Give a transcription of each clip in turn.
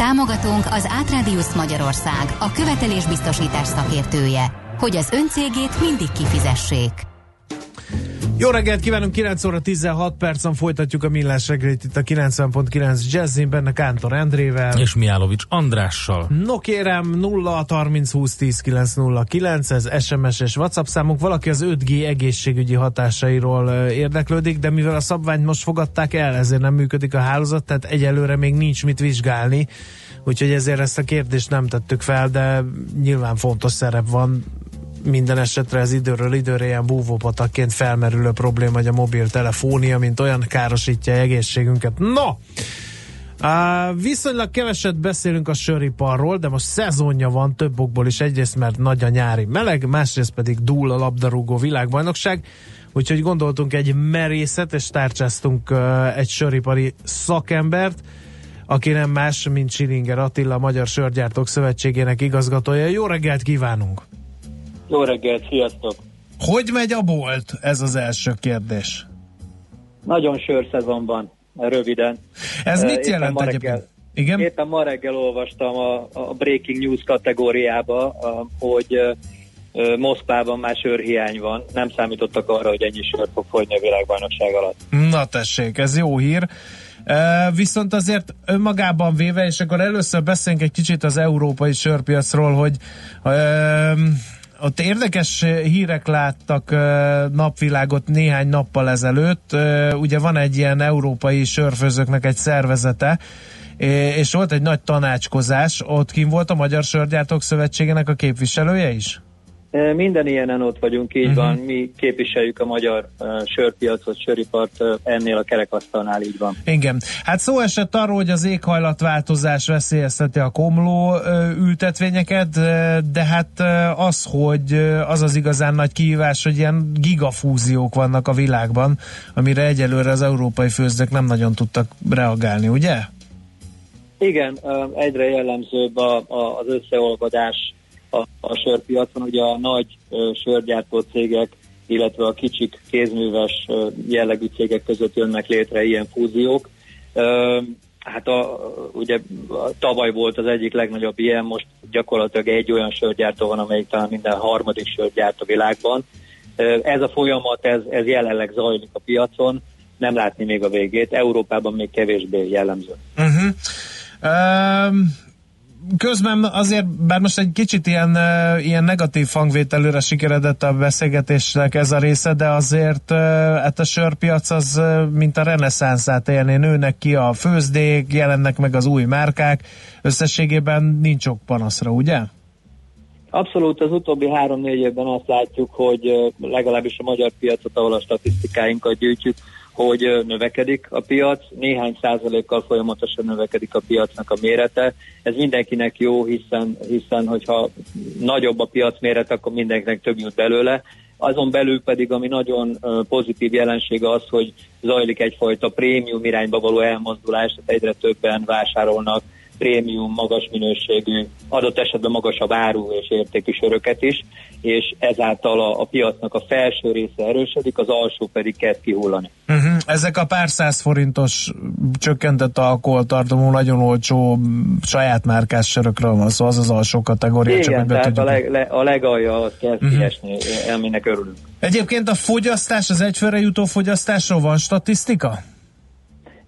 Támogatónk az Átrádiusz Magyarország, a követelésbiztosítás szakértője, hogy az öncégét mindig kifizessék. Jó reggelt kívánunk, 9 óra 16 percen folytatjuk a millás reggelit itt a 90.9 Jazzin, benne Kántor Endrével. És Miálovics Andrással. No kérem, 0 30 20 10 909, ez SMS és WhatsApp számunk. Valaki az 5G egészségügyi hatásairól érdeklődik, de mivel a szabványt most fogadták el, ezért nem működik a hálózat, tehát egyelőre még nincs mit vizsgálni. Úgyhogy ezért ezt a kérdést nem tettük fel, de nyilván fontos szerep van minden esetre ez időről időre ilyen búvópatakként felmerülő probléma, hogy a mobiltelefónia, mint olyan károsítja egészségünket. No! Uh, viszonylag keveset beszélünk a söriparról, de most szezonja van több okból is. Egyrészt, mert nagy a nyári meleg, másrészt pedig dúl a labdarúgó világbajnokság. Úgyhogy gondoltunk egy merészet, és tárcsáztunk uh, egy söripari szakembert, aki nem más, mint Csilinger Attila, Magyar Sörgyártók Szövetségének igazgatója. Jó reggelt kívánunk! Jó reggelt, sziasztok! Hogy megy a bolt? Ez az első kérdés. Nagyon sörszezonban, röviden. Ez mit éppen jelent egyébként? Igen? Éppen ma reggel olvastam a, a Breaking News kategóriába, a, hogy Moszkvában már sörhiány van. Nem számítottak arra, hogy ennyi sör fog fogyni a világbajnokság alatt. Na tessék, ez jó hír. Uh, viszont azért önmagában véve, és akkor először beszéljünk egy kicsit az európai sörpiacról, hogy uh, ott érdekes hírek láttak napvilágot néhány nappal ezelőtt. Ugye van egy ilyen európai sörfőzőknek egy szervezete, és volt egy nagy tanácskozás. Ott kim volt a Magyar Sörgyártók Szövetségének a képviselője is? Minden ilyenen ott vagyunk, így uh-huh. van. Mi képviseljük a magyar uh, sörpiacot, söripart uh, ennél a kerekasztalnál, így van. Igen. Hát szó esett arról, hogy az éghajlatváltozás veszélyezteti a komló uh, ültetvényeket, de hát az, hogy az az igazán nagy kihívás, hogy ilyen gigafúziók vannak a világban, amire egyelőre az európai főzdek nem nagyon tudtak reagálni, ugye? Igen, egyre jellemzőbb a, a, az összeolvadás a, a sörpiacon. Ugye a nagy uh, sörgyártó cégek, illetve a kicsik kézműves uh, jellegű cégek között jönnek létre ilyen fúziók. Uh, hát a, ugye a, tavaly volt az egyik legnagyobb ilyen, most gyakorlatilag egy olyan sörgyártó van, amelyik talán minden harmadik sörgyárt a világban. Ez a folyamat, ez, ez jelenleg zajlik a piacon, nem látni még a végét, Európában még kevésbé jellemző. Uh-huh. Um, közben azért, bár most egy kicsit ilyen, ilyen negatív hangvételőre sikeredett a beszélgetésnek ez a része, de azért hát a sörpiac az, mint a reneszánszát élné, nőnek ki a főzdék, jelennek meg az új márkák, összességében nincs ok panaszra, ugye? Abszolút az utóbbi három-négy évben azt látjuk, hogy legalábbis a magyar piacot, ahol a statisztikáinkat gyűjtjük, hogy növekedik a piac, néhány százalékkal folyamatosan növekedik a piacnak a mérete. Ez mindenkinek jó, hiszen, hiszen hogyha nagyobb a piac méret, akkor mindenkinek több jut belőle. Azon belül pedig, ami nagyon pozitív jelensége az, hogy zajlik egyfajta prémium irányba való elmozdulás, tehát egyre többen vásárolnak prémium, magas minőségű, adott esetben magasabb áru és értékű söröket is, és ezáltal a, a piacnak a felső része erősödik, az alsó pedig kezd kihullani. Uh-huh. Ezek a pár száz forintos csökkentett alkoholtartalmú, nagyon olcsó saját márkás sörökről van szó, szóval az az alsó kategória. Igen, csak tehát a, leg, le, a legalja az kezd uh-huh. kiesni, aminek örülünk. Egyébként a fogyasztás, az egyfőre jutó fogyasztásról van statisztika?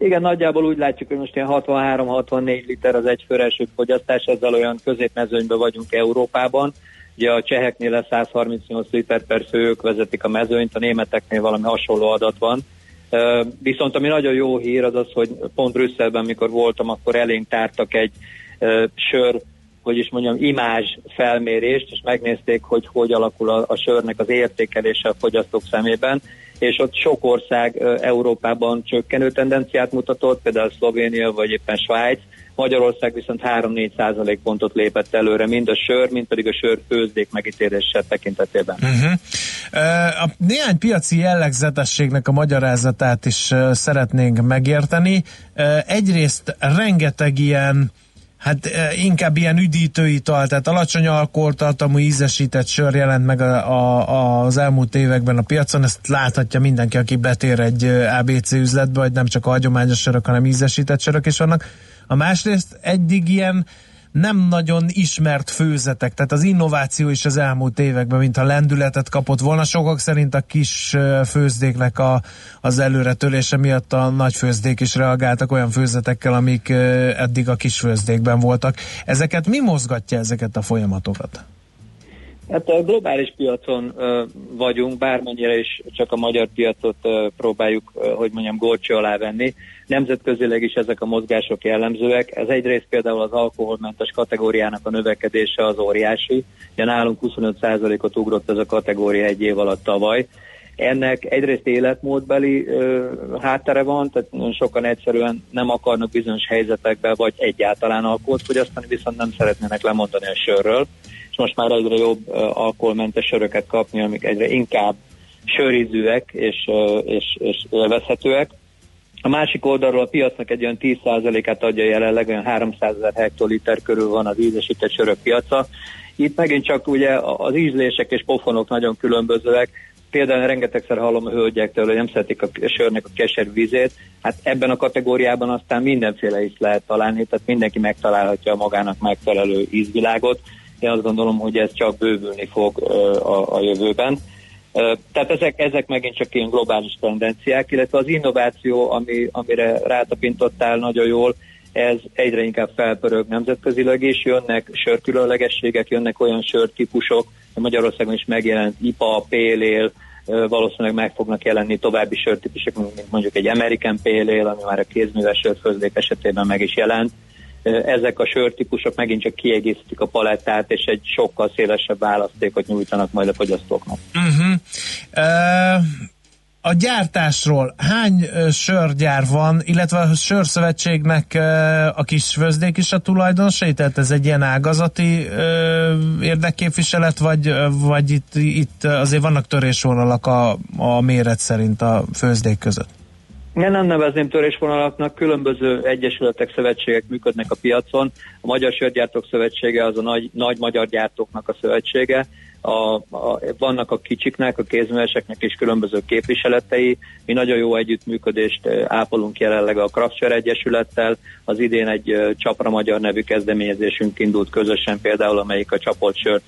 Igen, nagyjából úgy látjuk, hogy most ilyen 63-64 liter az egyfőre eső fogyasztás, ezzel olyan középmezőnyben vagyunk Európában. Ugye a cseheknél lesz 138 liter per fő, ők vezetik a mezőnyt, a németeknél valami hasonló adat van. Viszont ami nagyon jó hír az az, hogy pont Brüsszelben, mikor voltam, akkor elénk tártak egy sör, hogy is mondjam, imázs felmérést, és megnézték, hogy hogy alakul a, a sörnek az értékelése a fogyasztók szemében, és ott sok ország Európában csökkenő tendenciát mutatott, például Szlovénia vagy éppen Svájc, Magyarország viszont 3-4 százalék pontot lépett előre, mind a sör, mind pedig a sör főzdék megítélése tekintetében. Uh-huh. Uh, a néhány piaci jellegzetességnek a magyarázatát is szeretnénk megérteni. Egyrészt rengeteg ilyen Hát inkább ilyen üdítőital, tehát alacsony alkoholtartalmú ízesített sör jelent meg a, a, az elmúlt években a piacon, ezt láthatja mindenki, aki betér egy ABC üzletbe, hogy nem csak a hagyományos sörök, hanem ízesített sörök is vannak. A másrészt eddig ilyen nem nagyon ismert főzetek, tehát az innováció is az elmúlt években, mint a lendületet kapott volna. Sokak szerint a kis főzdéknek a, az előretölése miatt a nagy főzdék is reagáltak olyan főzetekkel, amik eddig a kis főzdékben voltak. Ezeket mi mozgatja ezeket a folyamatokat? Hát a globális piacon uh, vagyunk, bármennyire is csak a magyar piacot uh, próbáljuk, uh, hogy mondjam, górcső alá venni. Nemzetközileg is ezek a mozgások jellemzőek. Ez egyrészt például az alkoholmentes kategóriának a növekedése az óriási. Ugye nálunk 25%-ot ugrott ez a kategória egy év alatt tavaly. Ennek egyrészt életmódbeli ö, háttere van, tehát sokan egyszerűen nem akarnak bizonyos helyzetekben, vagy egyáltalán alkoholt fogyasztani, viszont nem szeretnének lemondani a sörről és most már egyre jobb alkoholmentes söröket kapni, amik egyre inkább sörízűek és, és, és élvezhetőek. A másik oldalról a piacnak egy olyan 10%-át adja jelenleg, olyan 300 ezer hektoliter körül van az ízesített sörök piaca. Itt megint csak ugye az ízlések és pofonok nagyon különbözőek. Például rengetegszer hallom a hölgyektől, hogy nem szeretik a sörnek a keserű vizét. Hát ebben a kategóriában aztán mindenféle is lehet találni, tehát mindenki megtalálhatja magának megfelelő ízvilágot. Én azt gondolom, hogy ez csak bővülni fog a, a jövőben. Tehát ezek, ezek megint csak ilyen globális tendenciák, illetve az innováció, ami, amire rátapintottál nagyon jól, ez egyre inkább felpörög nemzetközileg is, jönnek sörkülönlegességek, jönnek olyan sörtípusok, Magyarországon is megjelent IPA, Pélél, valószínűleg meg fognak jelenni további sörtípusok, mint mondjuk egy American Pélél, ami már a kézműves sörfőzdék esetében meg is jelent ezek a sörtípusok megint csak kiegészítik a palettát, és egy sokkal szélesebb választékot nyújtanak majd a fogyasztóknak. Uh-huh. Uh, a gyártásról hány sörgyár van, illetve a sörszövetségnek a kis főzdék is a tulajdonosai, tehát ez egy ilyen ágazati érdekképviselet, vagy, vagy itt, itt azért vannak törésvonalak a, a méret szerint a főzdék között? Én nem nevezném törésvonalaknak, különböző egyesületek, szövetségek működnek a piacon. A Magyar Sörgyártók Szövetsége az a nagy, nagy magyar gyártóknak a szövetsége, a, a, vannak a kicsiknek, a kézműveseknek is különböző képviseletei. Mi nagyon jó együttműködést ápolunk jelenleg a Kraftsör Egyesülettel. Az idén egy Csapra Magyar nevű kezdeményezésünk indult közösen, például amelyik a csapolt sört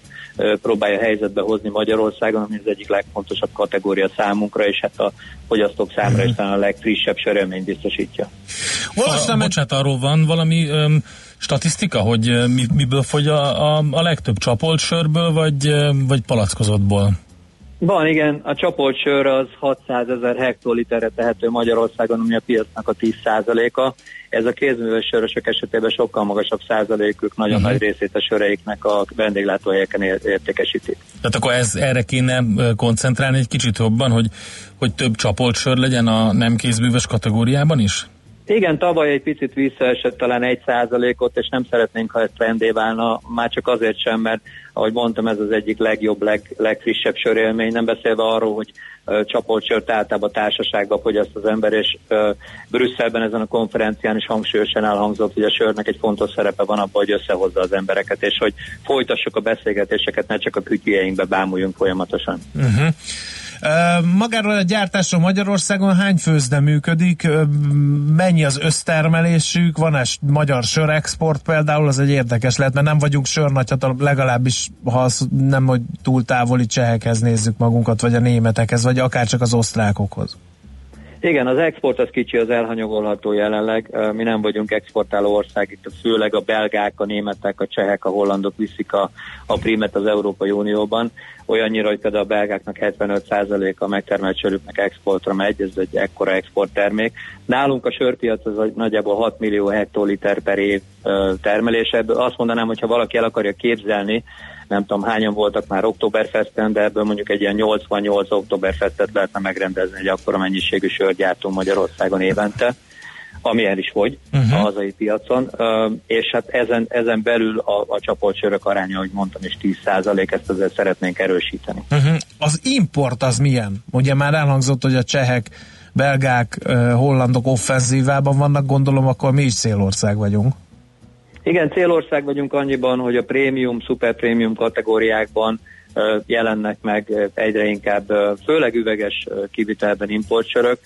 próbálja helyzetbe hozni Magyarországon, ami az egyik legfontosabb kategória számunkra, és hát a fogyasztók számára is talán a legfrissebb sörélményt biztosítja. Olvastam, bocsánat, arról van valami um, statisztika, hogy mi, miből fogy a, a, a legtöbb csapolt sörből, vagy, vagy palackozottból? Van, igen, a csapolt sör az 600 ezer hektoliterre tehető Magyarországon, ami a piacnak a 10%-a. Ez a kézműves sörösök esetében sokkal magasabb százalékük, nagyon uh-huh. nagy részét a söreiknek a vendéglátóhelyeken értékesítik. Tehát akkor ez, erre kéne koncentrálni egy kicsit jobban, hogy, hogy több csapolt sör legyen a nem kézműves kategóriában is? Igen, tavaly egy picit visszaesett talán egy százalékot, és nem szeretnénk, ha ez trendé válna, már csak azért sem, mert ahogy mondtam, ez az egyik legjobb, leg, legfrissebb sörélmény, nem beszélve arról, hogy uh, csapott sört általában társaságban fogyaszt az ember, és uh, Brüsszelben ezen a konferencián is hangsúlyosan elhangzott, hogy a sörnek egy fontos szerepe van abban, hogy összehozza az embereket, és hogy folytassuk a beszélgetéseket, ne csak a kütyüjeinkbe bámuljunk folyamatosan. Uh-huh. Magáról a gyártásról Magyarországon hány főzde működik? Mennyi az össztermelésük? Van-e magyar sörexport például? Az egy érdekes lehet, mert nem vagyunk sörnagyhatalom, legalábbis ha az nem, hogy túl távoli csehekhez nézzük magunkat, vagy a németekhez, vagy akár csak az osztrákokhoz. Igen, az export az kicsi, az elhanyagolható jelenleg. Mi nem vagyunk exportáló ország, itt főleg a belgák, a németek, a csehek, a hollandok viszik a, a primet az Európai Unióban. Olyannyira, hogy például a belgáknak 75%-a megtermelt sörüknek exportra megy, ez egy ekkora exporttermék. Nálunk a sörpiac az nagyjából 6 millió hektoliter per év termelés. Ebből azt mondanám, hogy ha valaki el akarja képzelni, nem tudom hányan voltak már Oktoberfesten, de ebből mondjuk egy ilyen 88 Oktoberfestet lehetne megrendezni, egy akkora mennyiségű sört gyártunk Magyarországon évente. Ami el is fogy uh-huh. a hazai piacon, és hát ezen, ezen belül a, a csapoltsörök aránya, ahogy mondtam, és 10 ezt azért szeretnénk erősíteni. Uh-huh. Az import az milyen? Ugye már elhangzott, hogy a csehek, belgák, hollandok offenzívában vannak, gondolom, akkor mi is célország vagyunk. Igen, célország vagyunk annyiban, hogy a prémium, szuperprémium kategóriákban jelennek meg egyre inkább, főleg üveges kivitelben importsörök,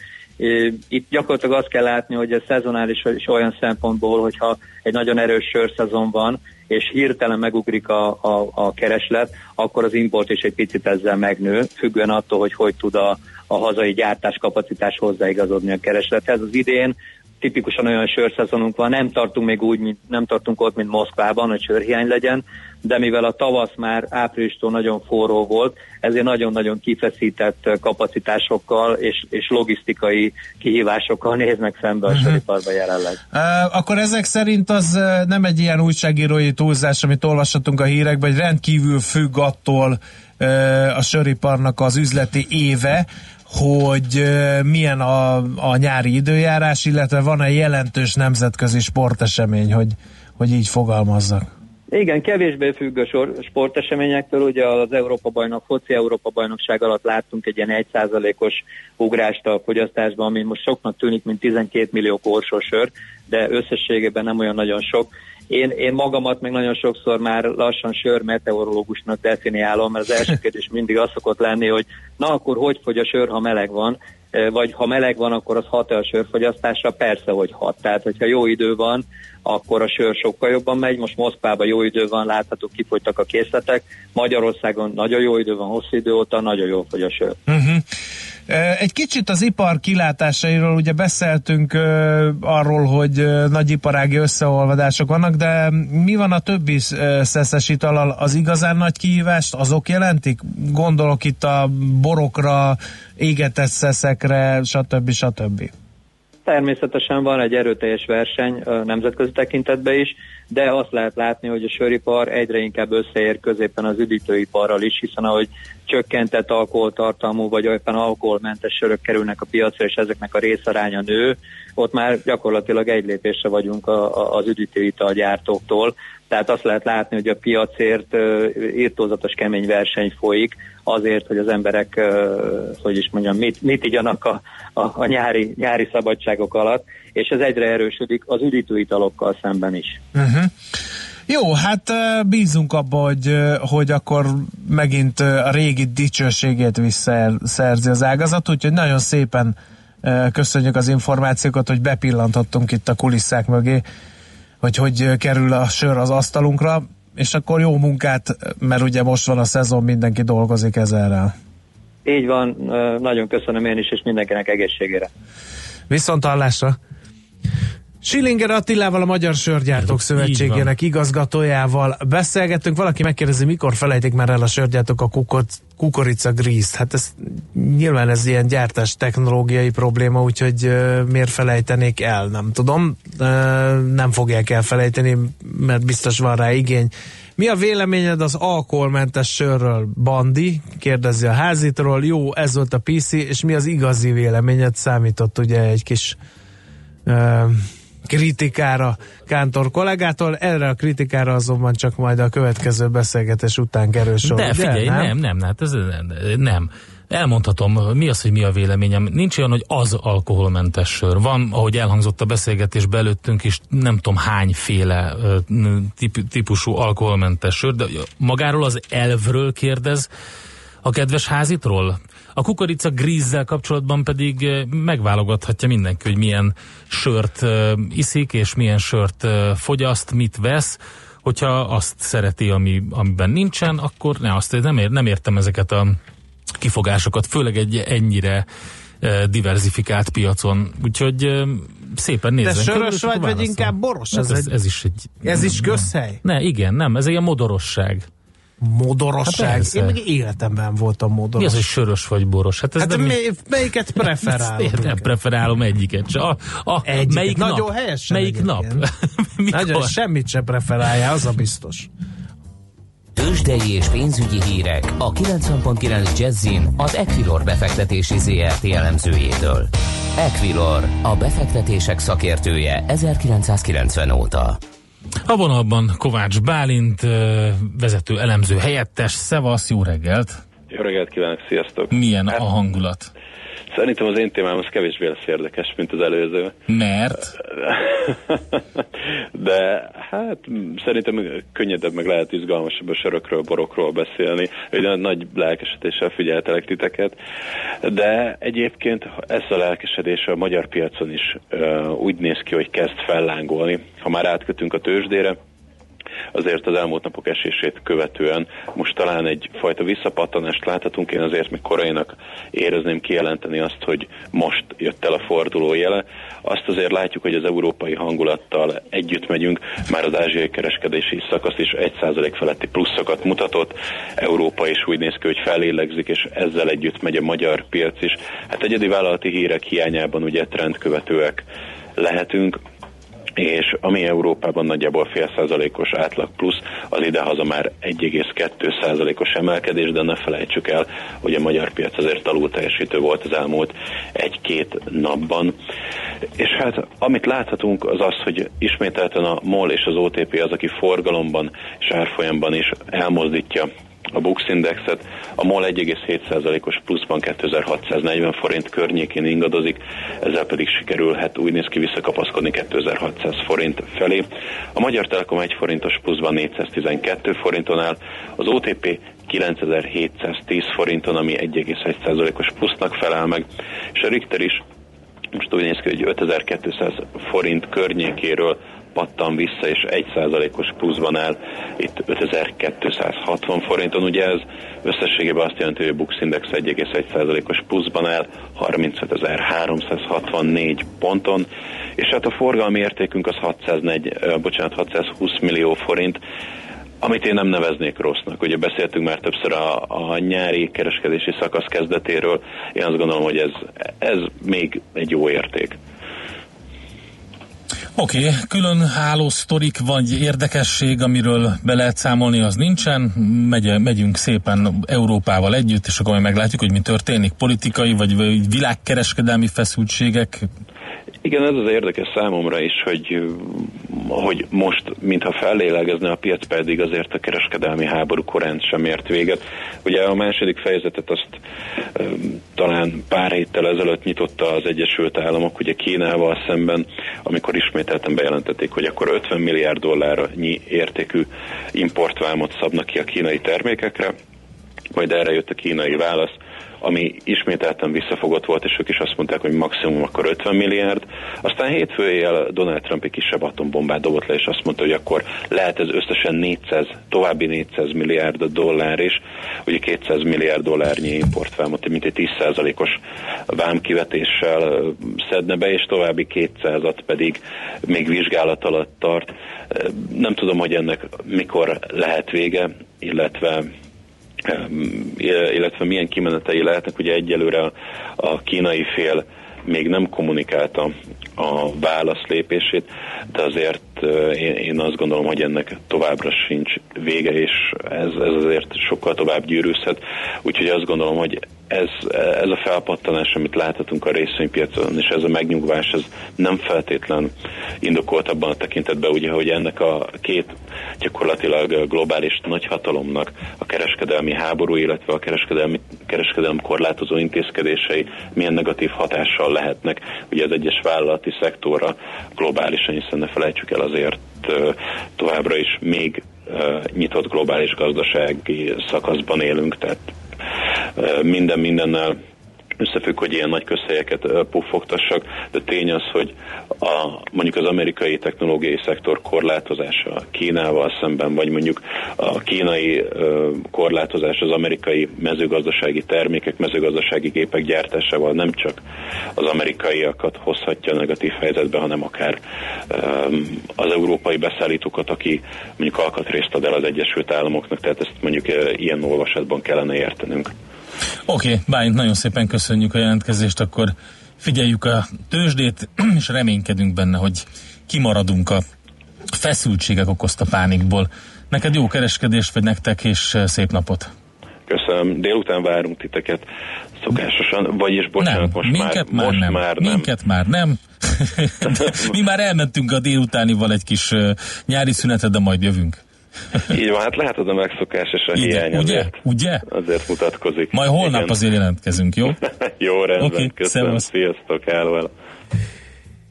itt gyakorlatilag azt kell látni, hogy a szezonális is olyan szempontból, hogyha egy nagyon erős sörszezon van, és hirtelen megugrik a, a, a kereslet, akkor az import is egy picit ezzel megnő, függően attól, hogy hogy tud a, a hazai gyártáskapacitás hozzáigazodni a kereslethez. Az idén tipikusan olyan sörszezonunk van, nem tartunk még úgy, mint, nem tartunk ott, mint Moszkvában, hogy sörhiány legyen, de mivel a tavasz már áprilistól nagyon forró volt, ezért nagyon-nagyon kifeszített kapacitásokkal és, és logisztikai kihívásokkal néznek szembe a uh-huh. söriparba jelenleg. Uh, akkor ezek szerint az nem egy ilyen újságírói túlzás, amit olvashatunk a hírekben, hogy rendkívül függ attól uh, a söriparnak az üzleti éve, hogy milyen a, a nyári időjárás, illetve van-e jelentős nemzetközi sportesemény, hogy, hogy így fogalmazzak? Igen, kevésbé függ a sporteseményektől, ugye az Európa bajnok, foci Európa bajnokság alatt láttunk egy ilyen 1%-os ugrást a fogyasztásban, ami most soknak tűnik, mint 12 millió korsó sör, de összességében nem olyan nagyon sok. Én, én magamat meg nagyon sokszor már lassan sör meteorológusnak definiálom, mert az első kérdés mindig az szokott lenni, hogy na akkor hogy fogy a sör, ha meleg van, vagy ha meleg van, akkor az hat-e a sörfogyasztásra? Persze, hogy hat. Tehát, hogyha jó idő van, akkor a sör sokkal jobban megy. Most Moszkvában jó idő van, láthatók, kifogytak a készletek. Magyarországon nagyon jó idő van, hosszú idő óta, nagyon jó fogy a sör. Uh-huh. Egy kicsit az ipar kilátásairól ugye beszéltünk uh, arról, hogy uh, nagyiparági összeolvadások vannak, de mi van a többi szeszes italal? Az igazán nagy kihívást azok jelentik? Gondolok itt a borokra, égetett szeszekre, stb. stb. Természetesen van egy erőteljes verseny nemzetközi tekintetben is, de azt lehet látni, hogy a söripar egyre inkább összeér középen az üdítőiparral is, hiszen ahogy csökkentett alkoholtartalmú vagy éppen alkoholmentes sörök kerülnek a piacra, és ezeknek a részaránya nő, ott már gyakorlatilag egy lépésre vagyunk a, a, az üdítőitalgyártóktól, tehát azt lehet látni, hogy a piacért írtózatos kemény verseny folyik, azért, hogy az emberek, hogy is mondjam, mit, mit igyanak a, a, a nyári, nyári szabadságok alatt, és ez egyre erősödik az üdítőitalokkal szemben is. Uh-huh. Jó, hát bízunk abba, hogy, hogy akkor megint a régi dicsőségét visszaszerzi az ágazat, úgyhogy nagyon szépen köszönjük az információkat, hogy bepillantottunk itt a kulisszák mögé, hogy hogy kerül a sör az asztalunkra, és akkor jó munkát, mert ugye most van a szezon, mindenki dolgozik ezerrel. Így van, nagyon köszönöm én is, és mindenkinek egészségére. Viszont hallásra! Silinger Attilával, a Magyar Sörgyártók Szövetségének igazgatójával beszélgettünk. Valaki megkérdezi, mikor felejtik már el a sörgyártók a kukot, kukorica grízt. Hát ez nyilván ez ilyen gyártás technológiai probléma, úgyhogy uh, miért felejtenék el, nem tudom. Uh, nem fogják elfelejteni, mert biztos van rá igény. Mi a véleményed az alkoholmentes sörről, Bandi? Kérdezi a házitról. Jó, ez volt a PC, és mi az igazi véleményed? Számított ugye egy kis uh, kritikára Kántor kollégától, erre a kritikára azonban csak majd a következő beszélgetés után kerül sor. De figyelj, nem, nem, nem, hát ez nem. Elmondhatom, mi az, hogy mi a véleményem. Nincs olyan, hogy az alkoholmentes sör. Van, ahogy elhangzott a beszélgetés belőttünk is, nem tudom hányféle típusú alkoholmentes sör, de magáról az elvről kérdez a kedves házitról? A kukorica grízzel kapcsolatban pedig eh, megválogathatja mindenki, hogy milyen sört eh, iszik, és milyen sört eh, fogyaszt, mit vesz. Hogyha azt szereti, ami, amiben nincsen, akkor ne, azt nem, ér, nem értem ezeket a kifogásokat, főleg egy ennyire diversifikált piacon. Úgyhogy szépen nézzen. De sörös vagy, vagy inkább boros? Hát ez, ez, ez, is egy... Ez is közhely? Ne, igen, nem, ez egy ilyen modorosság modorosság. Hát Én meg életemben voltam modoros. Mi az, hogy sörös vagy boros? Hát, ez hát mi... melyiket preferálom? nem preferálom egyiket. A, a, egyiket. Melyik Nagyon nap? helyes. Melyik nap? Nagyon semmit se preferálja, az a biztos. Tőzsdei és pénzügyi hírek a 90.9 Jazzin az Equilor befektetési ZRT elemzőjétől. Equilor, a befektetések szakértője 1990 óta. A vonalban Kovács Bálint, vezető elemző helyettes. Szevasz, jó reggelt! Jó reggelt kívánok, sziasztok! Milyen hát, a hangulat? Szerintem az én témám az kevésbé lesz érdekes, mint az előző. Mert? De hát szerintem könnyedebb, meg lehet izgalmasabb a sörökről, borokról beszélni. Ugye nagy lelkesedéssel figyeltelek titeket. De egyébként ez a lelkesedés a magyar piacon is úgy néz ki, hogy kezd fellángolni. Ha már átkötünk a tőzsdére, azért az elmúlt napok esését követően most talán egyfajta visszapattanást láthatunk. Én azért még korainak érezném kijelenteni azt, hogy most jött el a forduló jele. Azt azért látjuk, hogy az európai hangulattal együtt megyünk, már az ázsiai kereskedési szakasz is 1% feletti pluszokat mutatott. Európa is úgy néz ki, hogy felélegzik, és ezzel együtt megy a magyar piac is. Hát egyedi vállalati hírek hiányában ugye trendkövetőek lehetünk és ami Európában nagyjából fél százalékos átlag plusz, az idehaza már 1,2 százalékos emelkedés, de ne felejtsük el, hogy a magyar piac azért alul teljesítő volt az elmúlt egy-két napban. És hát amit láthatunk az az, hogy ismételten a MOL és az OTP az, aki forgalomban és árfolyamban is elmozdítja a Bux Indexet, a MOL 1,7%-os pluszban 2640 forint környékén ingadozik, ezzel pedig sikerülhet úgy néz ki visszakapaszkodni 2600 forint felé. A Magyar Telekom 1 forintos pluszban 412 forinton áll, az OTP 9710 forinton, ami 1,1%-os plusznak felel meg, és a Richter is most úgy néz ki, hogy 5200 forint környékéről pattan vissza, és 1%-os pluszban áll itt 5260 forinton. Ugye ez összességében azt jelenti, hogy a Bux Index 1,1%-os pluszban áll 35.364 ponton, és hát a forgalmi értékünk az 604, bocsánat, 620 millió forint, amit én nem neveznék rossznak. Ugye beszéltünk már többször a, a nyári kereskedési szakasz kezdetéről, én azt gondolom, hogy ez, ez még egy jó érték. Oké, okay, külön háló sztorik vagy érdekesség, amiről be lehet számolni, az nincsen. Megy, megyünk szépen Európával együtt, és akkor majd meglátjuk, hogy mi történik. Politikai vagy világkereskedelmi feszültségek igen, ez az érdekes számomra is, hogy, hogy most, mintha fellélegezne a piac, pedig azért a kereskedelmi háború korán sem ért véget. Ugye a második fejezetet azt talán pár héttel ezelőtt nyitotta az Egyesült Államok, ugye Kínával szemben, amikor ismételten bejelentették, hogy akkor 50 milliárd dollárnyi értékű importvámot szabnak ki a kínai termékekre, majd erre jött a kínai válasz, ami ismételten visszafogott volt, és ők is azt mondták, hogy maximum akkor 50 milliárd. Aztán hétfő éjjel Donald Trump egy kisebb atombombát dobott le, és azt mondta, hogy akkor lehet ez összesen 400, további 400 milliárd dollár is, ugye 200 milliárd dollárnyi importvámot, mint egy 10%-os vámkivetéssel szedne be, és további 200-at pedig még vizsgálat alatt tart. Nem tudom, hogy ennek mikor lehet vége, illetve illetve milyen kimenetei lehetnek. Ugye egyelőre a kínai fél még nem kommunikálta a válasz lépését, de azért én, azt gondolom, hogy ennek továbbra sincs vége, és ez, ez azért sokkal tovább gyűrűzhet. Úgyhogy azt gondolom, hogy ez, ez a felpattanás, amit láthatunk a részvénypiacon, és ez a megnyugvás, ez nem feltétlen indokolt abban a tekintetben, ugye, hogy ennek a két gyakorlatilag globális nagyhatalomnak a kereskedelmi háború, illetve a kereskedelmi, kereskedelmi korlátozó intézkedései milyen negatív hatással lehetnek ugye az egyes vállalati szektorra globálisan, hiszen ne felejtsük el azért továbbra is még nyitott globális gazdasági szakaszban élünk, tehát minden mindennel összefügg, hogy ilyen nagy közhelyeket puffogtassak, de tény az, hogy a, mondjuk az amerikai technológiai szektor korlátozása Kínával szemben, vagy mondjuk a kínai korlátozás az amerikai mezőgazdasági termékek, mezőgazdasági gépek gyártásával nem csak az amerikaiakat hozhatja negatív helyzetbe, hanem akár az európai beszállítókat, aki mondjuk alkatrészt ad el az Egyesült Államoknak, tehát ezt mondjuk ilyen olvasatban kellene értenünk. Oké, okay, Bálint, nagyon szépen köszönjük a jelentkezést, akkor figyeljük a tőzsdét, és reménykedünk benne, hogy kimaradunk a feszültségek okozta pánikból. Neked jó kereskedést, vagy nektek, és eh, szép napot. Köszönöm. Délután várunk titeket szokásosan, vagyis bocsánat, nem, most minket már, már most nem. már nem. Minket már nem. Mi már elmentünk a délutánival egy kis uh, nyári szünetet, de majd jövünk. Így van, hát lehet az a megszokás és a Ide, hiány ugye? azért, Ugye? azért mutatkozik. Majd holnap Igen. azért jelentkezünk, jó? jó, rendben, Oké, köszönöm, szevasz. sziasztok, hello.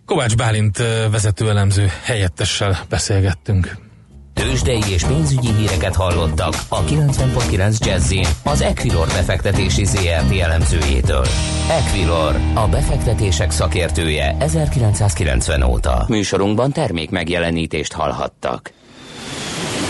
Kovács Bálint vezetőelemző helyettessel beszélgettünk. Tőzsdei és pénzügyi híreket hallottak a 90.9 Jazzin az Equilor befektetési ZRT elemzőjétől. Equilor, a befektetések szakértője 1990 óta. Műsorunkban termék megjelenítést hallhattak.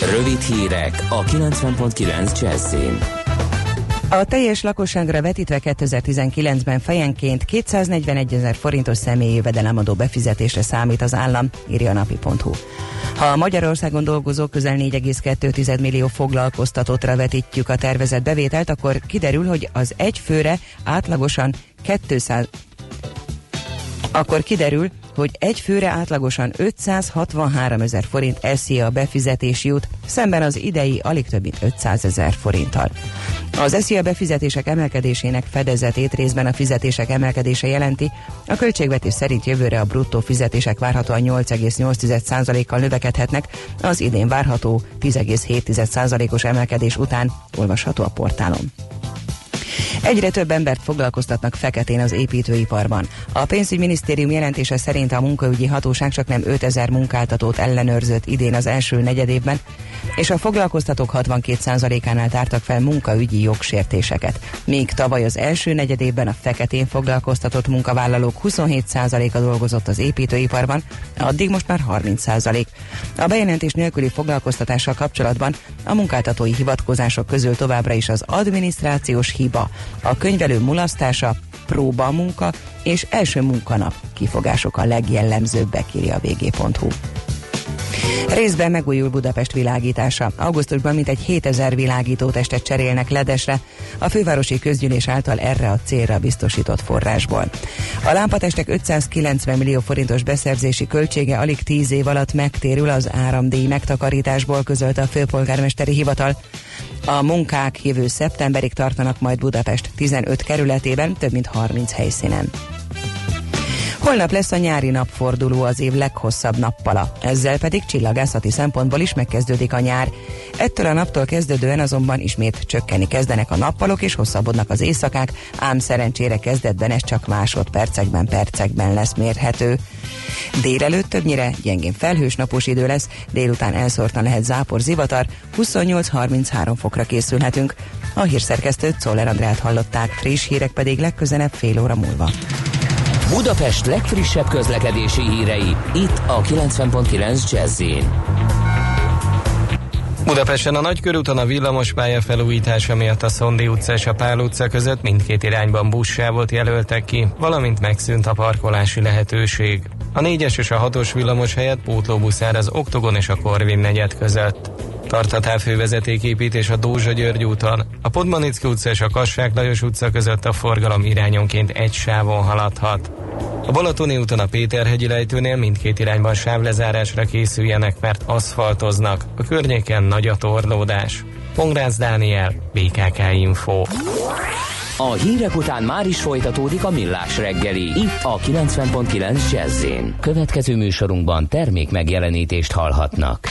Rövid hírek a 90.9 Jazzin. A teljes lakosságra vetítve 2019-ben fejenként 241 ezer forintos személyi jövedelemadó befizetésre számít az állam, írja a napi.hu. Ha a Magyarországon dolgozó közel 4,2 millió foglalkoztatottra vetítjük a tervezett bevételt, akkor kiderül, hogy az egy főre átlagosan 200 akkor kiderül, hogy egy főre átlagosan 563 ezer forint SZIA befizetés jut, szemben az idei alig több mint 500 ezer forinttal. Az SZIA befizetések emelkedésének fedezetét részben a fizetések emelkedése jelenti, a költségvetés szerint jövőre a bruttó fizetések várhatóan 8,8%-kal növekedhetnek, az idén várható 10,7%-os emelkedés után olvasható a portálon. Egyre több embert foglalkoztatnak feketén az építőiparban. A pénzügyminisztérium jelentése szerint a munkaügyi hatóság csak nem 5000 munkáltatót ellenőrzött idén az első negyedévben, és a foglalkoztatók 62%-ánál tártak fel munkaügyi jogsértéseket. Míg tavaly az első negyedében a feketén foglalkoztatott munkavállalók 27%-a dolgozott az építőiparban, addig most már 30%. A bejelentés nélküli foglalkoztatással kapcsolatban a munkáltatói hivatkozások közül továbbra is az adminisztrációs hiba, a könyvelő mulasztása, próba munka és első munkanap kifogások a legjellemzőbbek, írja a vg.hu. Részben megújul Budapest világítása. Augusztusban mintegy 7000 világítótestet cserélnek ledesre, a fővárosi közgyűlés által erre a célra biztosított forrásból. A lámpatestek 590 millió forintos beszerzési költsége alig 10 év alatt megtérül az áramdíj megtakarításból, közölte a főpolgármesteri hivatal. A munkák jövő szeptemberig tartanak majd Budapest 15 kerületében, több mint 30 helyszínen. Holnap lesz a nyári napforduló az év leghosszabb nappala, ezzel pedig csillagászati szempontból is megkezdődik a nyár. Ettől a naptól kezdődően azonban ismét csökkenni kezdenek a nappalok és hosszabbodnak az éjszakák, ám szerencsére kezdetben ez csak másodpercekben, percekben lesz mérhető. Délelőtt többnyire gyengén felhős napos idő lesz, délután elszórtan lehet zápor zivatar, 28-33 fokra készülhetünk. A hírszerkesztőt Czoller Andrát hallották, friss hírek pedig legközelebb fél óra múlva. Budapest legfrissebb közlekedési hírei, itt a 90.9 jazz Budapesten a Nagykörúton a villamospálya felújítása miatt a Szondi utca és a Pál utca között mindkét irányban buszsávot jelöltek ki, valamint megszűnt a parkolási lehetőség. A 4-es és a 6-os villamos helyett pótlóbusz az Oktogon és a Korvin negyed között. Tart a távfővezetéképítés a Dózsa György úton. A Podmanicki utca és a Kassák Lajos utca között a forgalom irányonként egy sávon haladhat. A Balatoni úton a Péterhegyi lejtőnél mindkét irányban sávlezárásra készüljenek, mert aszfaltoznak. A környéken nagy a torlódás. Pongrász Dániel, BKK Info. A hírek után már is folytatódik a millás reggeli, itt a 90.9 jazz Következő műsorunkban termék megjelenítést hallhatnak.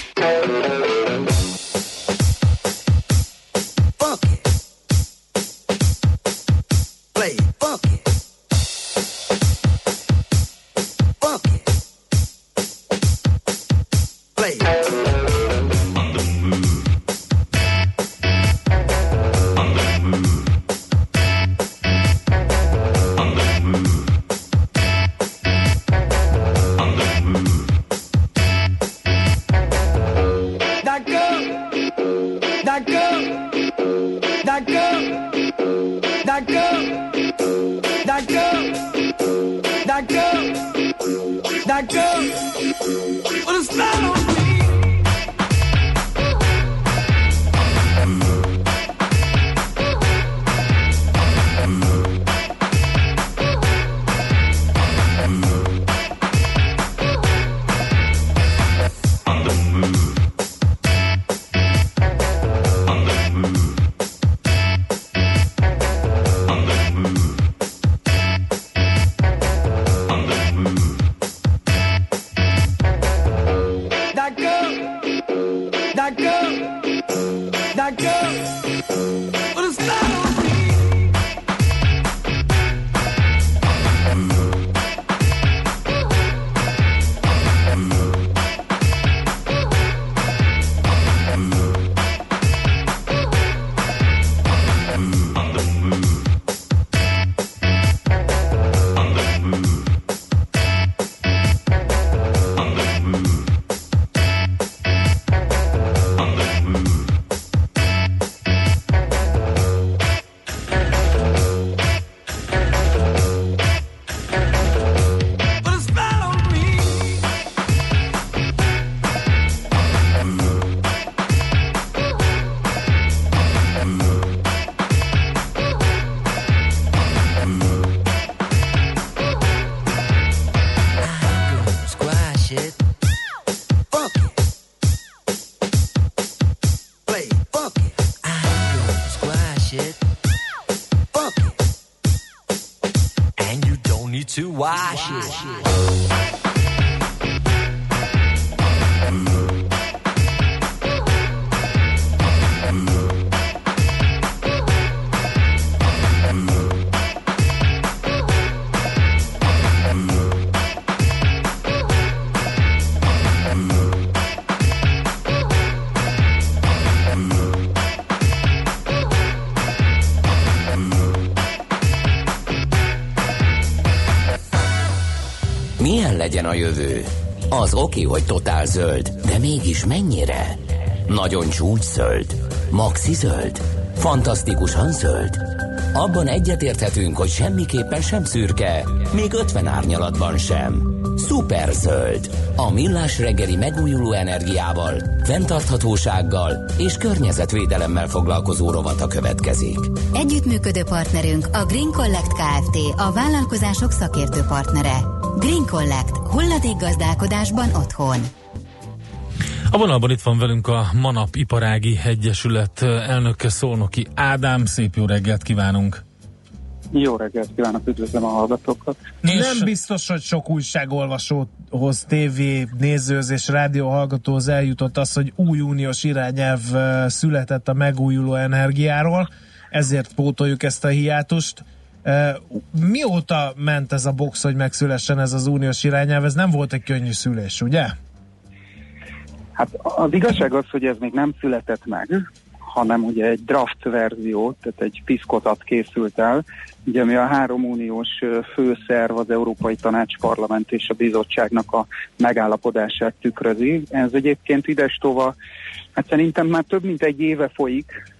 That girl, that girl, put a smile legyen a jövő? Az oké, hogy totál zöld, de mégis mennyire? Nagyon csúcs zöld? Maxi zöld? Fantasztikusan zöld? Abban egyetérthetünk, hogy semmiképpen sem szürke, még 50 árnyalatban sem. Szuper zöld. A millás reggeli megújuló energiával, fenntarthatósággal és környezetvédelemmel foglalkozó rovata következik. Együttműködő partnerünk a Green Collect Kft. A vállalkozások szakértő partnere. Green Collect. Hulladék gazdálkodásban otthon. A vonalban itt van velünk a Manap Iparági Egyesület elnöke Szolnoki Ádám. Szép jó reggelt kívánunk! Jó reggelt kívánok, üdvözlöm a hallgatókat. Nem biztos, hogy sok újságolvasóhoz, tévé nézőhöz és rádió hallgatóhoz eljutott az, hogy új uniós irányelv született a megújuló energiáról, ezért pótoljuk ezt a hiátust. Mióta ment ez a box, hogy megszülessen ez az uniós irányelv? Ez nem volt egy könnyű szülés, ugye? Hát az igazság az, hogy ez még nem született meg, hanem ugye egy draft verzió, tehát egy piszkotat készült el, ugye ami a három uniós főszerv, az Európai Tanács Parlament és a Bizottságnak a megállapodását tükrözi. Ez egyébként idestova, hát szerintem már több mint egy éve folyik,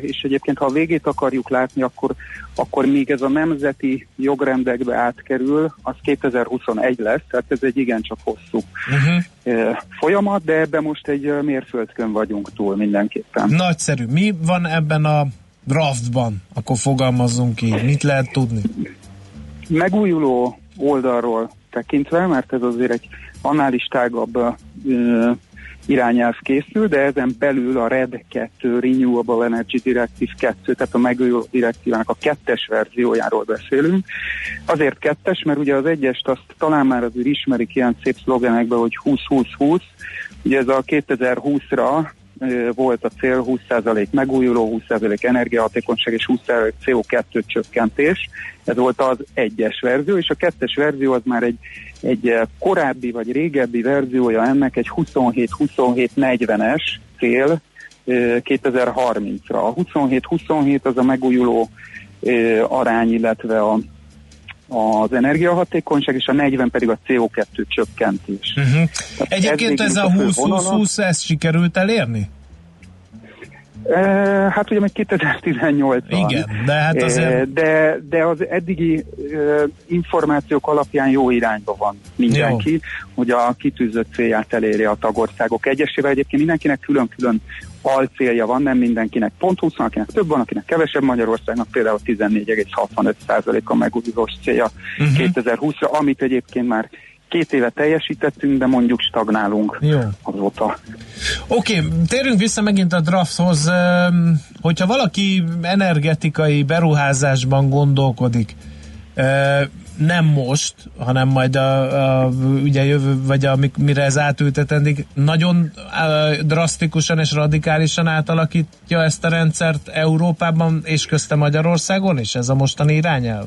és egyébként ha a végét akarjuk látni, akkor, akkor még ez a nemzeti jogrendekbe átkerül, az 2021 lesz, tehát ez egy igencsak hosszú Uh-huh. folyamat, de ebben most egy mérföldkön vagyunk túl mindenképpen. Nagyszerű. Mi van ebben a draftban? Akkor fogalmazzunk így. Mit lehet tudni? Megújuló oldalról tekintve, mert ez azért egy annál is tágabb irányelv készül, de ezen belül a RED 2, Renewable Energy Directive 2, tehát a megújuló direktívának a kettes verziójáról beszélünk. Azért kettes, mert ugye az egyest azt talán már azért ismerik ilyen szép szlogenekben, hogy 20-20-20, ugye ez a 2020-ra ö, volt a cél 20% megújuló, 20% energiahatékonyság és 20% CO2 csökkentés. Ez volt az egyes verzió, és a kettes verzió az már egy, egy korábbi vagy régebbi verziója ennek egy 27-27-40-es cél ö, 2030-ra. A 27-27 az a megújuló arány, illetve a, az energiahatékonyság, és a 40 pedig a CO2 csökkentés. Uh-huh. Tehát Egyébként ez végül a is fő vonala. 20-20-20, ezt sikerült elérni? E, hát ugye még 2018 Igen, de hát azért... De, de az eddigi e, információk alapján jó irányba van mindenki, jó. hogy a kitűzött célját eléri a tagországok egyesével. Egyébként mindenkinek külön-külön alcélja van, nem mindenkinek pont 20, akinek több van, akinek kevesebb Magyarországnak például 14,65% a megújulós célja uh-huh. 2020-ra, amit egyébként már két éve teljesítettünk, de mondjuk stagnálunk Jó. azóta. Oké, okay, térjünk vissza megint a drafthoz. Hogyha valaki energetikai beruházásban gondolkodik, nem most, hanem majd a, a ugye jövő, vagy a, mire ez átültetendik, nagyon a, drasztikusan és radikálisan átalakítja ezt a rendszert Európában és közte Magyarországon is ez a mostani irányelv?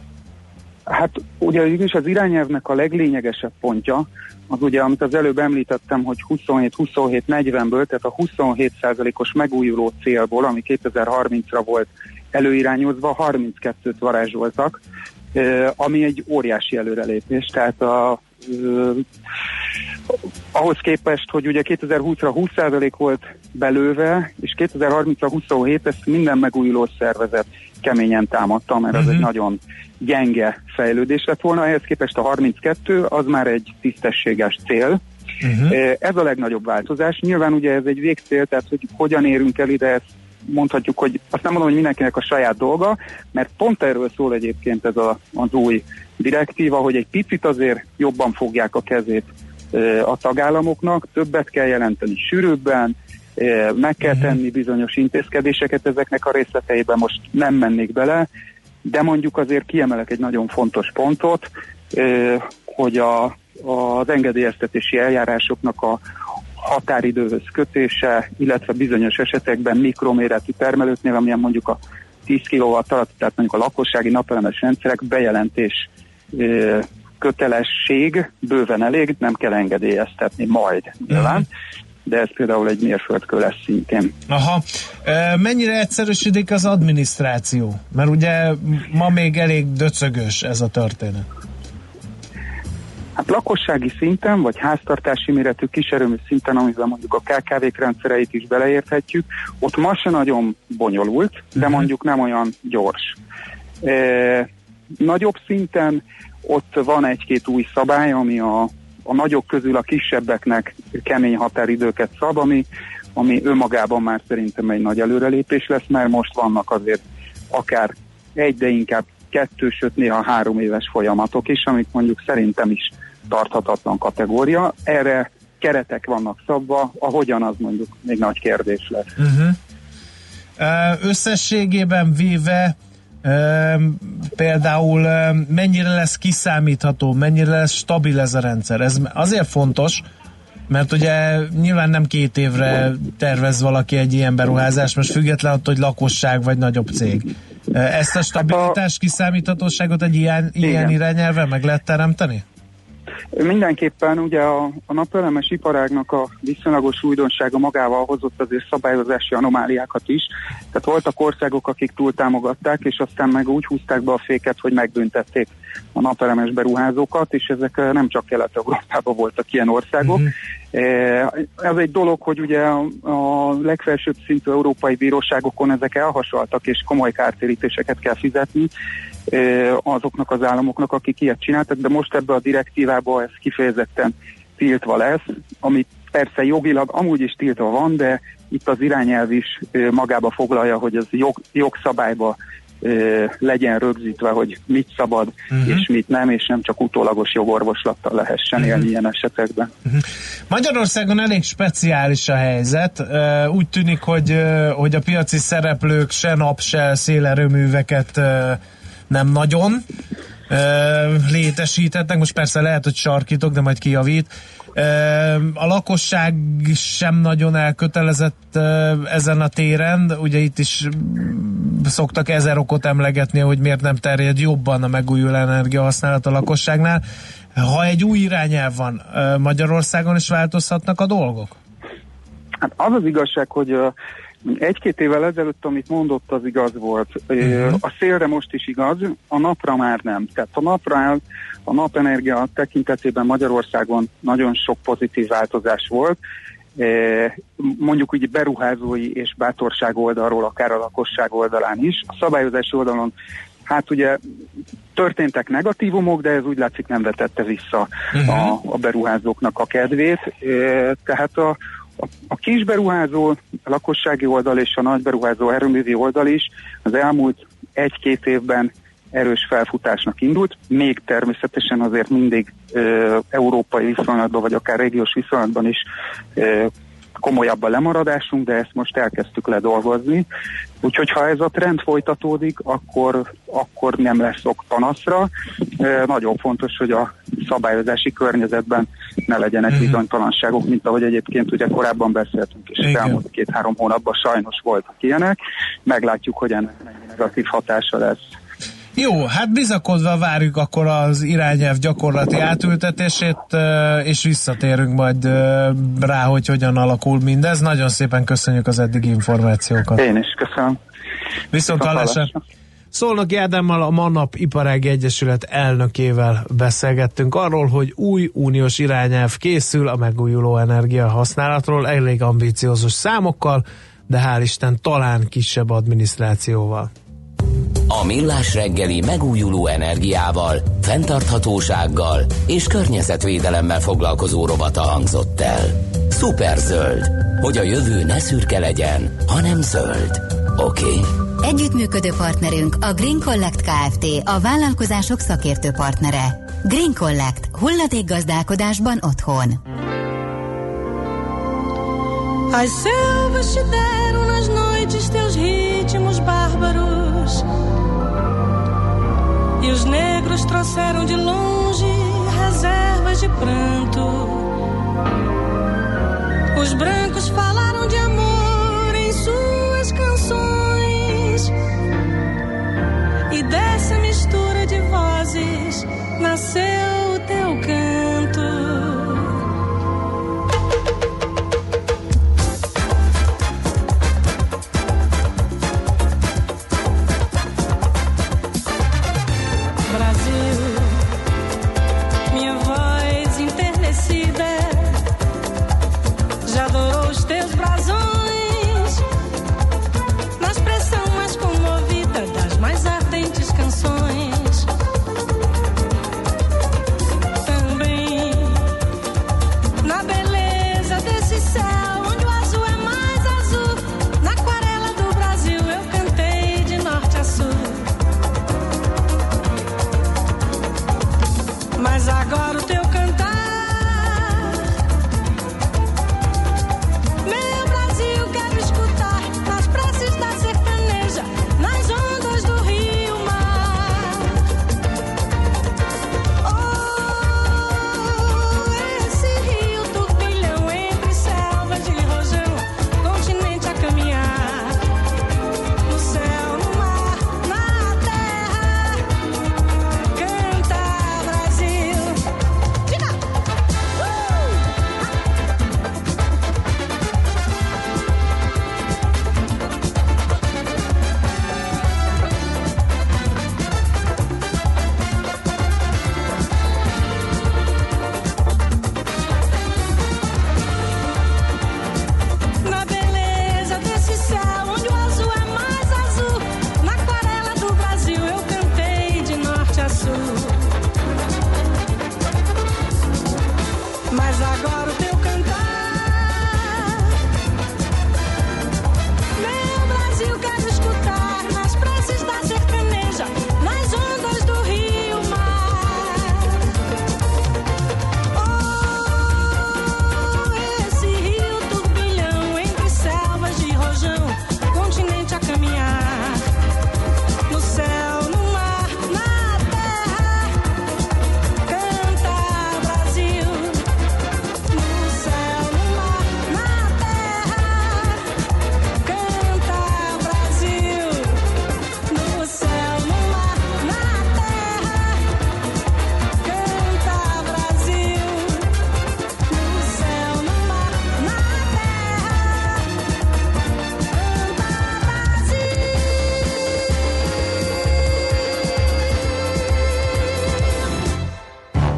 Hát ugye is az irányelvnek a leglényegesebb pontja, az ugye, amit az előbb említettem, hogy 27-27-40-ből, tehát a 27%-os megújuló célból, ami 2030-ra volt előirányozva, 32-t varázsoltak, ami egy óriási előrelépés. Tehát a, ahhoz képest, hogy ugye 2020-ra 20% volt belőve, és 2030-ra 27, ezt minden megújuló szervezet keményen támadta, mert uh-huh. az egy mhm. nagyon gyenge fejlődés lett volna, ehhez képest a 32 az már egy tisztességes cél. Uh-huh. Ez a legnagyobb változás. Nyilván ugye ez egy végcél, tehát hogy hogyan érünk el ide, ezt mondhatjuk, hogy azt nem mondom, hogy mindenkinek a saját dolga, mert pont erről szól egyébként ez a, az új direktíva, hogy egy picit azért jobban fogják a kezét a tagállamoknak, többet kell jelenteni sűrűbben, meg kell mhm. tenni bizonyos intézkedéseket ezeknek a részleteiben, most nem mennék bele, de mondjuk azért kiemelek egy nagyon fontos pontot, hogy a, az engedélyeztetési eljárásoknak a határidőhöz kötése, illetve bizonyos esetekben mikroméretű termelőknél, amilyen mondjuk a 10 kW alatt, tehát mondjuk a lakossági napelemes rendszerek bejelentés kötelesség bőven elég, nem kell engedélyeztetni majd nyilván. Uh-huh de ez például egy mérföldkő lesz szintén. Aha. Mennyire egyszerűsödik az adminisztráció? Mert ugye ma még elég döcögös ez a történet. Hát lakossági szinten, vagy háztartási méretű kiserőmű szinten, amivel mondjuk a KKV-k rendszereit is beleérthetjük, ott ma se nagyon bonyolult, de uh-huh. mondjuk nem olyan gyors. E, nagyobb szinten ott van egy-két új szabály, ami a a nagyok közül a kisebbeknek kemény határidőket szab, ami, ami önmagában már szerintem egy nagy előrelépés lesz, mert most vannak azért akár egy, de inkább kettő, sőt néha három éves folyamatok is, amik mondjuk szerintem is tarthatatlan kategória. Erre keretek vannak szabva, ahogyan az mondjuk még nagy kérdés lesz. Uh-huh. Összességében véve például mennyire lesz kiszámítható, mennyire lesz stabil ez a rendszer. Ez azért fontos, mert ugye nyilván nem két évre tervez valaki egy ilyen beruházást, most független attól, hogy lakosság vagy nagyobb cég. Ezt a stabilitás, kiszámíthatóságot egy ilyen, ilyen irányelve meg lehet teremteni? Mindenképpen ugye a, a napelemes iparágnak a viszonylagos újdonsága magával hozott azért szabályozási anomáliákat is. Tehát voltak országok, akik túltámogatták, és aztán meg úgy húzták be a féket, hogy megbüntették a napelemes beruházókat, és ezek eh, nem csak Kelet-Európában voltak ilyen országok. Uh-huh. Ez egy dolog, hogy ugye a legfelsőbb szintű európai bíróságokon ezek elhasaltak, és komoly kártérítéseket kell fizetni, azoknak az államoknak, akik ilyet csináltak, de most ebbe a direktívába ez kifejezetten tiltva lesz, ami persze jogilag amúgy is tiltva van, de itt az irányelv is magába foglalja, hogy ez jog, jogszabályba legyen rögzítve, hogy mit szabad uh-huh. és mit nem, és nem csak utólagos jogorvoslattal lehessen uh-huh. élni ilyen esetekben. Uh-huh. Magyarországon elég speciális a helyzet. Úgy tűnik, hogy, hogy a piaci szereplők se nap, se szélerőműveket nem nagyon létesítettek. Most persze lehet, hogy sarkítok, de majd kijavít. A lakosság sem nagyon elkötelezett ezen a téren, ugye itt is szoktak ezer okot emlegetni, hogy miért nem terjed jobban a megújuló energia használat a lakosságnál. Ha egy új irányelv van, Magyarországon is változhatnak a dolgok? Hát az az igazság, hogy egy-két évvel ezelőtt, amit mondott, az igaz volt. Uh-huh. A szélre most is igaz, a napra már nem. Tehát a napra, a napenergia tekintetében Magyarországon nagyon sok pozitív változás volt. mondjuk úgy beruházói és bátorság oldalról, akár a lakosság oldalán is. A szabályozási oldalon hát ugye történtek negatívumok, de ez úgy látszik nem vetette vissza uh-huh. a, a beruházóknak a kedvét. Eh, Tehát a, a, kis beruházó, a lakossági oldal és a nagy beruházó erőművi oldal is az elmúlt egy-két évben erős felfutásnak indult, még természetesen azért mindig ö, európai viszonylatban, vagy akár régiós viszonylatban is ö, komolyabb a lemaradásunk, de ezt most elkezdtük ledolgozni. Úgyhogy ha ez a trend folytatódik, akkor, akkor nem lesz ok panaszra. E, nagyon fontos, hogy a szabályozási környezetben ne legyenek Mhm. bizonytalanságok, mint ahogy egyébként ugye korábban beszéltünk, és Igen. elmúlt két-három hónapban sajnos voltak ilyenek. Meglátjuk, hogy ennek negatív hatása lesz. Jó, hát bizakodva várjuk akkor az irányelv gyakorlati átültetését, és visszatérünk majd rá, hogy hogyan alakul mindez. Nagyon szépen köszönjük az eddigi információkat. Én is köszönöm. Viszont hallásra. Szolnoki Ádámmal a Manap Iparági Egyesület elnökével beszélgettünk arról, hogy új uniós irányelv készül a megújuló energia használatról, elég ambiciózus számokkal, de hál' Isten talán kisebb adminisztrációval. A Millás reggeli megújuló energiával, fenntarthatósággal és környezetvédelemmel foglalkozó rovata hangzott el. Szuperzöld, hogy a jövő ne szürke legyen, hanem zöld. Oké. Okay. Együttműködő partnerünk a Green Collect Kft. A vállalkozások szakértő partnere. Green Collect. Hulladékgazdálkodásban otthon. As selvas te deram nas noites teus ritmos bárbaros. E os negros trouxeram de longe reservas de pranto. Os brancos falaram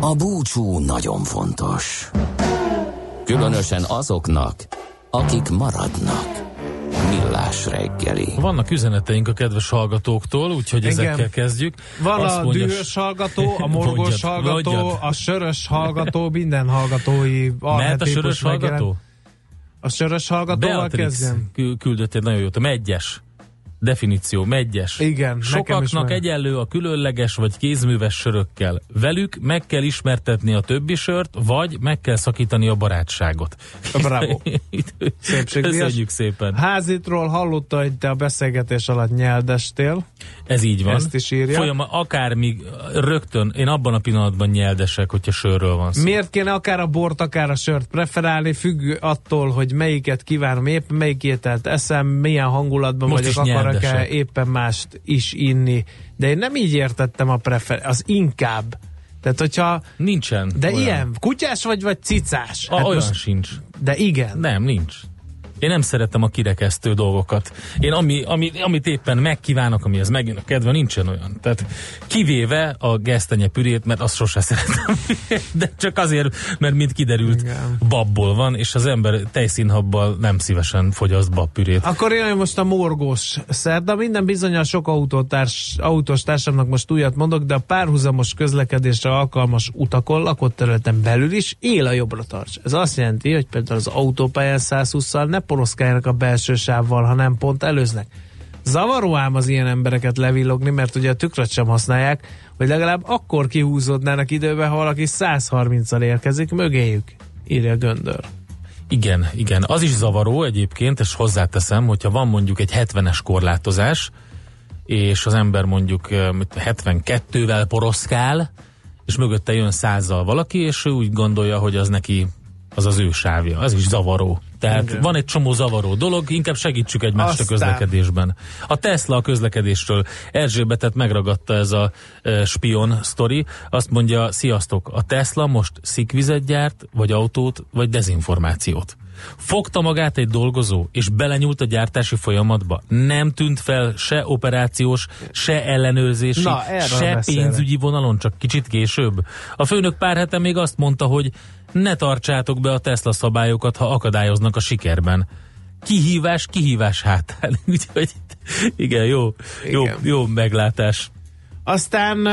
A búcsú nagyon fontos. Különösen azoknak, akik maradnak. Millás reggeli. Vannak üzeneteink a kedves hallgatóktól, úgyhogy Igen. ezekkel kezdjük. Van Azt a mondja- dühös hallgató, a morgós Mondjad, hallgató, mondjad. a sörös hallgató, minden hallgatói. Mehet a sörös hallgató? A sörös hallgatóval Beatrix kezdjem? kü- küldött egy nagyon jót. A megyes. Definíció, megyes. Igen, Sokaknak egyenlő a különleges vagy kézműves sörökkel. Velük meg kell ismertetni a többi sört, vagy meg kell szakítani a barátságot. Bravo. Köszönjük szépen. Házitról hallotta, hogy te a beszélgetés alatt nyeldestél. Ez így van. Ezt is írja. Folyama, akármi, rögtön, én abban a pillanatban nyeldesek, hogyha sörről van szó. Miért kéne akár a bort, akár a sört preferálni, függ attól, hogy melyiket kívánom, épp melyik ételt eszem, milyen hangulatban Most vagyok, is akarok-e nyerdesek. éppen mást is inni. De én nem így értettem a prefer, az inkább. Tehát, hogyha... Nincsen. De olyan. ilyen, kutyás vagy, vagy cicás? A, olyan most- sincs. De igen. Nem, nincs. Én nem szeretem a kirekesztő dolgokat. Én ami, ami, amit éppen megkívánok, amihez megjön a kedve, nincsen olyan. Tehát kivéve a gesztenye pürét, mert azt sose szeretem. De csak azért, mert mint kiderült, Igen. babból van, és az ember tejszínhabbal nem szívesen fogyaszt babpürét. Akkor jön most a morgós szerda. Minden bizonyal sok autótárs, autós társamnak most újat mondok, de a párhuzamos közlekedésre alkalmas utakon, lakott területen belül is él a jobbra tarts. Ez azt jelenti, hogy például az autópályán 120-szal ne poroszkáljanak a belső sávval, hanem pont előznek. Zavaró ám az ilyen embereket levillogni, mert ugye a tükröt sem használják, hogy legalább akkor kihúzódnának időbe, ha valaki 130-al érkezik mögéjük, írja Göndör. Igen, igen. Az is zavaró egyébként, és hozzáteszem, hogyha van mondjuk egy 70-es korlátozás, és az ember mondjuk eh, mit, 72-vel poroszkál, és mögötte jön százzal valaki, és ő úgy gondolja, hogy az neki az az ő sávja. Ez is zavaró. Tehát Igen. van egy csomó zavaró dolog, inkább segítsük egymást Aztán. a közlekedésben. A Tesla a közlekedésről. Erzsébetet megragadta ez a e, spion sztori. Azt mondja, sziasztok, a Tesla most szikvizet gyárt, vagy autót, vagy dezinformációt. Fogta magát egy dolgozó, és belenyúlt a gyártási folyamatba. Nem tűnt fel se operációs, se ellenőrzési, Na, se beszélek. pénzügyi vonalon, csak kicsit később. A főnök pár hete még azt mondta, hogy ne tartsátok be a Tesla szabályokat, ha akadályoznak a sikerben. Kihívás, kihívás hátán. Úgyhogy igen, jó, jó, Igen. jó meglátás. Aztán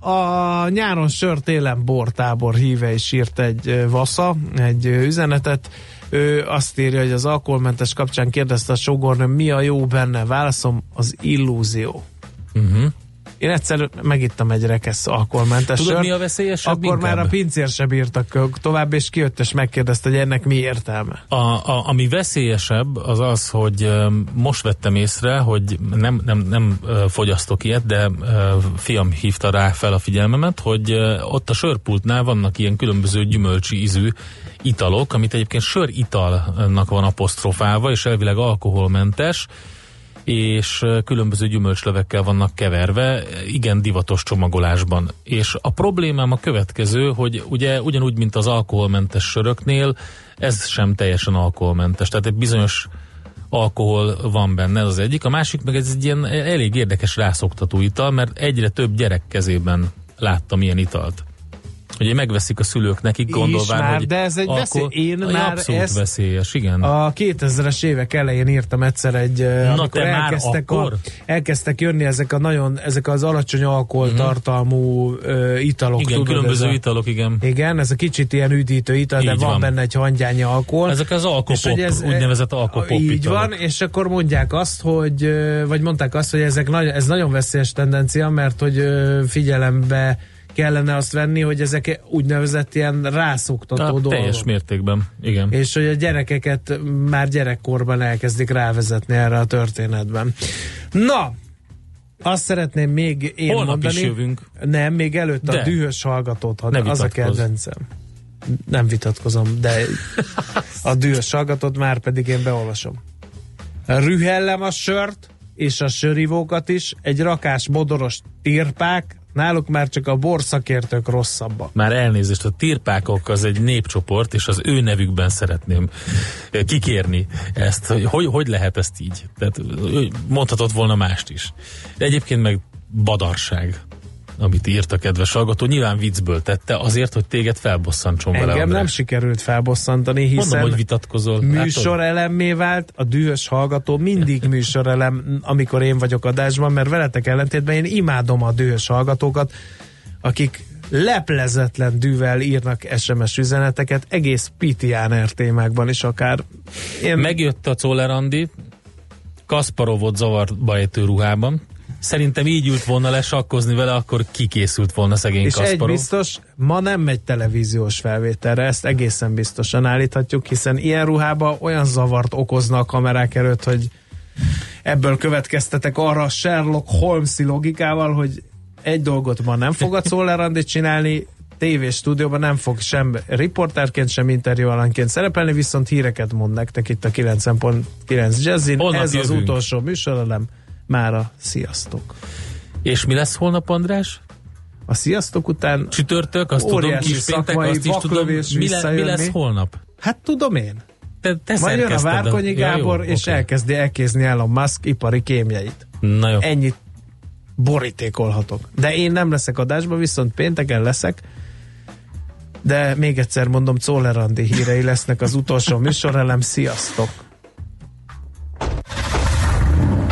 a nyáron sör télen bortábor híve is írt egy vasza, egy üzenetet. Ő azt írja, hogy az alkoholmentes kapcsán kérdezte a sógornő, mi a jó benne? Válaszom, az illúzió. Uh-huh. Én egyszer megittam egy rekesz alkoholmentes Tudod, sört, mi a veszélyesebb akkor már inkább? a pincér se bírtak tovább, és kijött és megkérdezte, hogy ennek mi értelme. A, a, ami veszélyesebb, az az, hogy most vettem észre, hogy nem, nem, nem fogyasztok ilyet, de fiam hívta rá fel a figyelmemet, hogy ott a sörpultnál vannak ilyen különböző gyümölcsi ízű italok, amit egyébként söritalnak van apostrofálva, és elvileg alkoholmentes, és különböző gyümölcslövekkel vannak keverve, igen divatos csomagolásban. És a problémám a következő, hogy ugye ugyanúgy, mint az alkoholmentes söröknél, ez sem teljesen alkoholmentes. Tehát egy bizonyos alkohol van benne, ez az egyik. A másik meg ez egy ilyen elég érdekes rászoktató ital, mert egyre több gyerek kezében láttam ilyen italt. Ugye megveszik a szülők nekik, gondolván, már, hogy de ez egy veszély- én már abszolút ezt- veszélyes, igen. A 2000-es évek elején írtam egyszer egy, Na, amikor te elkezdtek, a, akkor? elkezdtek jönni ezek a nagyon, ezek az alacsony alkoholtartalmú uh, italok. igen, tudod, különböző a, italok, igen. Igen, ez a kicsit ilyen üdítő ital, de Így van, van. benne egy hangyányi alkohol. Ezek az alkopop, ez- úgynevezett alkopop Így italok. van, és akkor mondják azt, hogy, vagy mondták azt, hogy ezek nagy, ez nagyon veszélyes tendencia, mert hogy figyelembe kellene azt venni, hogy ezek úgynevezett ilyen rászoktató Hát, dolgok. teljes mértékben, igen. És hogy a gyerekeket már gyerekkorban elkezdik rávezetni erre a történetben. Na, azt szeretném még én Holnap mondani. is jövünk. Nem, még előtt a De. dühös hallgatót, ha az a kedvencem. Nem vitatkozom, de a dühös hallgatót már pedig én beolvasom. Rühellem a sört, és a sörivókat is, egy rakás modoros tirpák, náluk már csak a borszakértők rosszabbak. Már elnézést, a tirpákok az egy népcsoport, és az ő nevükben szeretném eh, kikérni ezt, hogy hogy, lehet ezt így. Tehát ö, mondhatott volna mást is. De egyébként meg badarság. Amit írt a kedves hallgató. Nyilván viccből tette, azért, hogy téged felbosszantson vele. Engem András. nem sikerült felbosszantani, hiszen Mondom, hogy vitatkozol. műsorelemmé vált, a dühös hallgató mindig műsorelem, amikor én vagyok adásban, mert veletek ellentétben én imádom a dühös hallgatókat, akik leplezetlen dűvel írnak SMS üzeneteket, egész Pitiáner témákban is akár. Én... Megjött a Czoller Andi, Kasparovot zavarba ejtő ruhában. Szerintem így ült volna lesakkozni vele, akkor kikészült volna szegény És Kasparov. egy biztos, ma nem megy televíziós felvételre, ezt egészen biztosan állíthatjuk, hiszen ilyen ruhába olyan zavart okozna a kamerák előtt, hogy ebből következtetek arra a Sherlock Holmes-i logikával, hogy egy dolgot ma nem fog a Czoller Andi csinálni, TV stúdióban nem fog sem riporterként, sem interjúalanként szerepelni, viszont híreket mond nektek itt a 90.9 Jazzin. Holnap Ez az jövünk. utolsó műsorelem. Mára sziasztok! És mi lesz holnap, András? A sziasztok után Csütörtök, azt tudom, kis péntek, azt is tudom. Mi, le, mi lesz holnap? Hát tudom én. Te, te Majd jön a Várkonyi Ja, jó, Gábor, és oké. elkezdi elkézni Elon Musk ipari kémjeit. Na jó. Ennyit borítékolhatok. De én nem leszek adásban, viszont pénteken leszek, de még egyszer mondom, Czoller hírei lesznek az utolsó műsorelem. Sziasztok!